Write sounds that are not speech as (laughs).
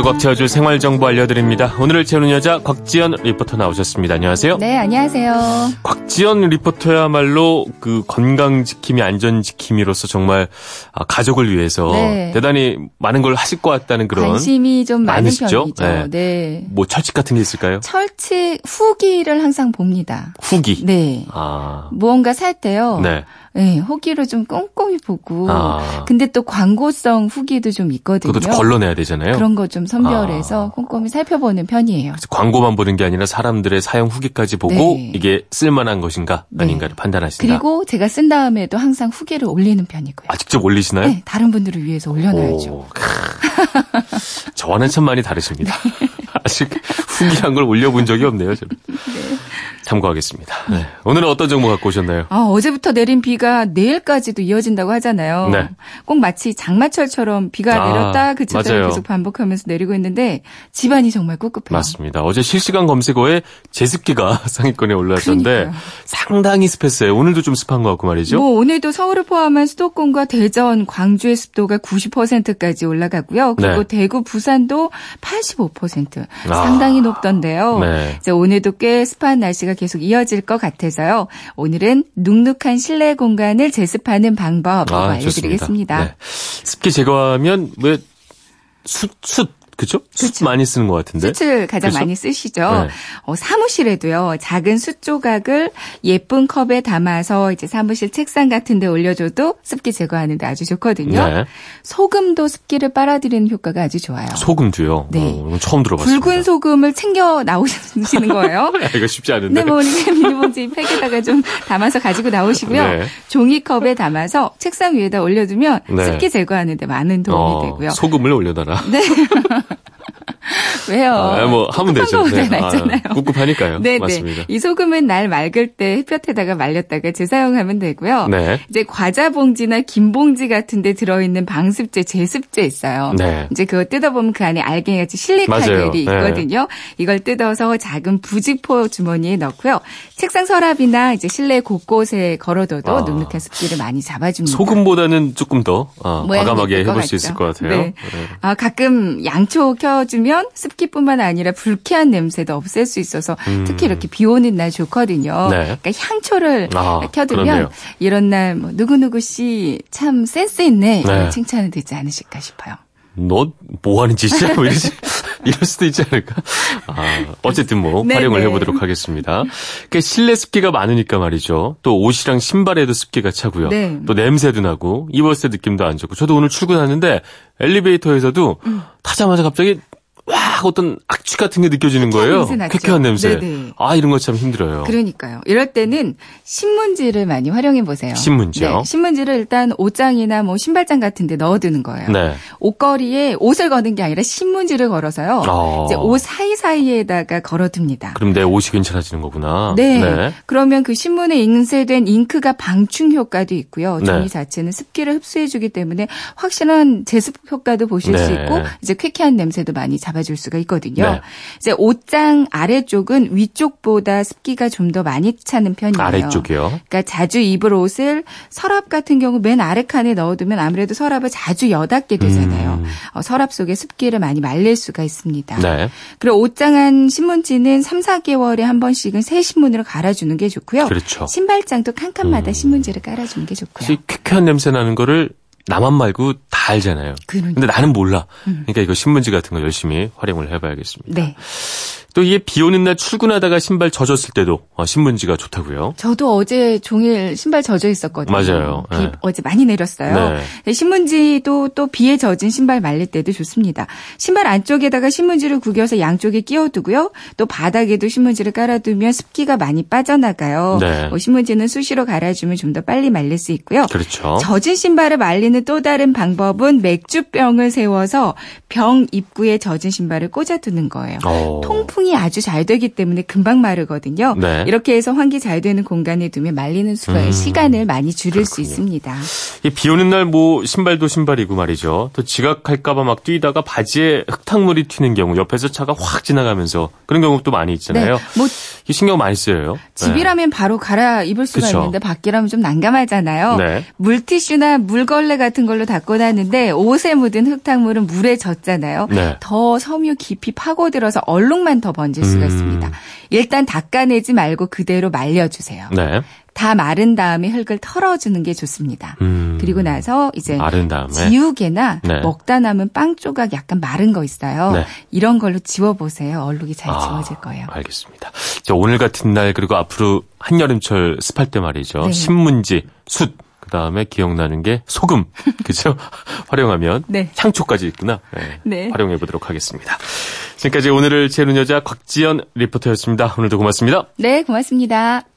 하루를 꽉 채워줄 생활정보 알려드립니다. 오늘을 채우는 여자 곽지연 리포터 나오셨습니다. 안녕하세요. 네, 안녕하세요. 곽지연 리포터야말로 그 건강 지킴이, 안전 지킴이로서 정말 아, 가족을 위해서 네. 대단히 많은 걸 하실 것 같다는 그런 관심이 좀 많은 많으시죠? 편이죠. 네. 네. 뭐 철칙 같은 게 있을까요? 철칙 후기를 항상 봅니다. 후기. 네. 아, 무언가 살 때요. 네. 네, 후기를 좀 꼼꼼히 보고. 아. 근데 또 광고성 후기도 좀 있거든요. 그것도 걸러내야 되잖아요. 그런 거 좀 선별해서 아. 꼼꼼히 살펴보는 편이에요. 광고만 보는 게 아니라 사람들의 사용 후기까지 보고 네. 이게 쓸만한 것인가 아닌가를 판단하신다. 그리고 제가 쓴 다음에도 항상 후기를 올리는 편이고요. 아, 직접 올리시나요? 네, 다른 분들을 위해서 올려놔야죠. 저와는 참 많이 다르십니다. (laughs) 네. 아직 후기한 걸 올려본 적이 없네요, 저는. 참고하겠습니다. 네. 오늘은 어떤 정보 갖고 오셨나요? 아, 어제부터 내린 비가 내일까지도 이어진다고 하잖아요. 네. 꼭 마치 장마철처럼 비가 아, 내렸다 그쳤다 맞아요. 계속 반복하면서 내리고 있는데 집안이 정말 꿉꿉해요. 맞습니다. 어제 실시간 검색어에 제습기가 (laughs) 상위권에 그러니까요. 상당히 습했어요. 오늘도 좀 습한 것 같고 말이죠. 뭐 오늘도 서울을 포함한 수도권과 대전, 광주의 습도가 90%까지 올라가고요. 그리고 네. 대구, 부산도 85% 아. 상당히 높던데요. 네. 이제 오늘도 꽤 습한 날씨가 계속 이어질 것 같아서요. 오늘은 눅눅한 실내 공간을 제습하는 방법 아, 알려드리겠습니다. 네. 습기 제거하면 왜 숯, 숯, 그죠? 숯 그쵸. 많이 쓰는 것 같은데. 숯을 가장 그래서? 많이 쓰시죠. 네. 어, 사무실에도요, 작은 숯 조각을 예쁜 컵에 담아서 이제 사무실 책상 같은 데 올려줘도 습기 제거하는데 아주 좋거든요. 네. 소금도 습기를 빨아들이는 효과가 아주 좋아요. 소금도요. 네. 어, 처음 들어봤습니다. 붉은 소금을 챙겨 나오시는 (laughs) 거예요. 아, 이거 쉽지 않은데. 네, 뭐 비닐봉지 팩에다가 좀 담아서 가지고 나오시고요. 네. 종이컵에 담아서 책상 위에다 올려두면 네. 습기 제거하는데 많은 도움이 어, 되고요. 소금을 올려놔라. 네. (laughs) 왜요? 아, 뭐 하면 되죠. 네, 아. 꿉꿉하니까요. 네, 맞습니다. 네. 이 소금은 날 맑을 때 햇볕에다가 말렸다가 재사용하면 되고요. 네. 이제 과자 봉지나 김 봉지 같은 데 들어 있는 방습제, 제습제 있어요. 네. 이제 그거 뜯어 보면 그 안에 알갱이같이. 실리카겔이 네. 있거든요. 이걸 뜯어서 작은 부직포 주머니에 넣고요. 책상 서랍이나 이제 실내 곳곳에 걸어둬도 아. 눅눅한 습기를 많이 잡아줍니다. 소금보다는 조금 더 어, 모양이 과감하게 해볼 수. 있을 것 같아요. 네. 네. 아, 가끔 양초 켜주면 습기 뿐만 아니라 불쾌한 냄새도 없앨 수 있어서 특히 이렇게 비 오는 날 좋거든요. 음. 네. 그러니까 향초를 아, 켜두면 그렇네요. 이런 날 뭐 누구누구 씨 참 센스 있네 네. 칭찬이 되지 않으실까 싶어요. 너 뭐 하는 짓이야? 뭐 이러지? (laughs) 이럴 수도 있지 않을까? 아, 어쨌든 뭐 네, 활용을 네. 해보도록 하겠습니다. 그 실내 습기가 많으니까 말이죠. 또 옷이랑 신발에도 습기가 차고요. 네. 또 냄새도 나고 입었을 때 느낌도 안 좋고. 저도 오늘 출근하는데 엘리베이터에서도 음. 타자마자 갑자기 와 어떤 악취 같은 게 느껴지는 거예요. 쾌쾌한 냄새. 네네. 아 이런 거 참 힘들어요. 그러니까요. 이럴 때는 신문지를 많이 활용해 보세요. 신문지요? 네, 신문지를 일단 옷장이나 뭐 신발장 같은 데 넣어두는 거예요. 네. 옷걸이에 옷을 거는 게 아니라 신문지를 걸어서요. 어. 이제 옷 사이 사이에다가 걸어둡니다. 그럼 내 옷이 괜찮아지는 거구나. 네. 그러면 그 신문에 인쇄된 잉크가 방충 효과도 있고요. 네. 종이 자체는 습기를 흡수해주기 때문에 확실한 제습 효과도 보실 수 네. 있고 이제 쾌쾌한 냄새도 많이 잡 아줄 수가 있거든요. 네. 이제 옷장 아래쪽은 위쪽보다 습기가 좀 더 많이 차는 편이에요. 아래쪽이요. 그러니까 자주 입을 옷을 서랍 같은 경우 맨 아래 칸에 넣어두면 아무래도 서랍을 자주 여닫게 되잖아요. 음. 어, 서랍 속에 습기를 많이 말릴 수가 있습니다. 네. 그리고 옷장 안 신문지는 3, 4개월에 한 번씩은 새 신문으로 갈아주는 게 좋고요. 그렇죠. 신발장도 칸칸마다 음. 신문지를 깔아주는 게 좋고요. 쾌쾌한 냄새 나는 거를 나만 말고 다 알잖아요. 그러니까. 근데 나는 몰라. 그러니까 이거 신문지 같은 거 열심히 활용을 해봐야겠습니다. 네. 또 이게 비 오는 날 출근하다가 신발 젖었을 때도 어, 신문지가 좋다고요. 저도 어제 종일 신발 젖어 있었거든요. 맞아요. 비 네. 어제 많이 내렸어요. 네. 네, 신문지도 또 비에 젖은 신발 말릴 때도 좋습니다. 신발 안쪽에다가 신문지를 구겨서 양쪽에 끼워두고요. 또 바닥에도 신문지를 깔아두면 습기가 많이 빠져나가요. 네. 뭐 신문지는 수시로 갈아주면 좀 더 빨리 말릴 수 있고요. 그렇죠. 젖은 신발을 말리는 또 다른 방법은 맥주병을 세워서 병 입구에 젖은 신발을 꽂아두는 거예요. 어. 통풍 이 아주 잘 되기 때문에 금방 마르거든요. 네. 이렇게 해서 환기 잘 되는 공간에 두면 말리는 수가 음, 시간을 많이 줄일 수 그렇군요. 있습니다. 이비 오는 날 뭐 신발도 신발이고 말이죠. 또 지각할까봐 막 뛰다가 바지에 흙탕물이 튀는 경우 옆에서 차가 확 지나가면서 그런 경우도 많이 있잖아요. 네, 뭐이 신경 많이 쓰여요. 집이라면 바로 갈아 입을 수가 그쵸. 있는데 밖이라면 좀 난감하잖아요. 네. 물티슈나 물걸레 같은 걸로 닦고 나는데 옷에 묻은 흙탕물은 물에 젖잖아요. 네. 더 섬유 깊이 파고들어서 얼룩만 더 번질 수가 음. 있습니다. 일단 닦아내지 말고 그대로 말려주세요. 네. 다 마른 다음에 흙을 털어주는 게 좋습니다. 음. 그리고 나서 이제 마른 다음에. 지우개나 네. 먹다 남은 빵 조각 약간 마른 거 있어요. 네. 이런 걸로 지워보세요. 얼룩이 잘 아, 지워질 거예요. 알겠습니다. 자, 오늘 같은 날 그리고 앞으로 한여름철 습할 때 말이죠. 네. 신문지, 숯, 그 다음에 기억나는 게 소금, (laughs) 그죠? 활용하면 네. 향초까지 있구나. 네. 네. 활용해 보도록 하겠습니다. 지금까지 오늘을 재는 여자 곽지연 리포터였습니다. 오늘도 고맙습니다. 네, 고맙습니다.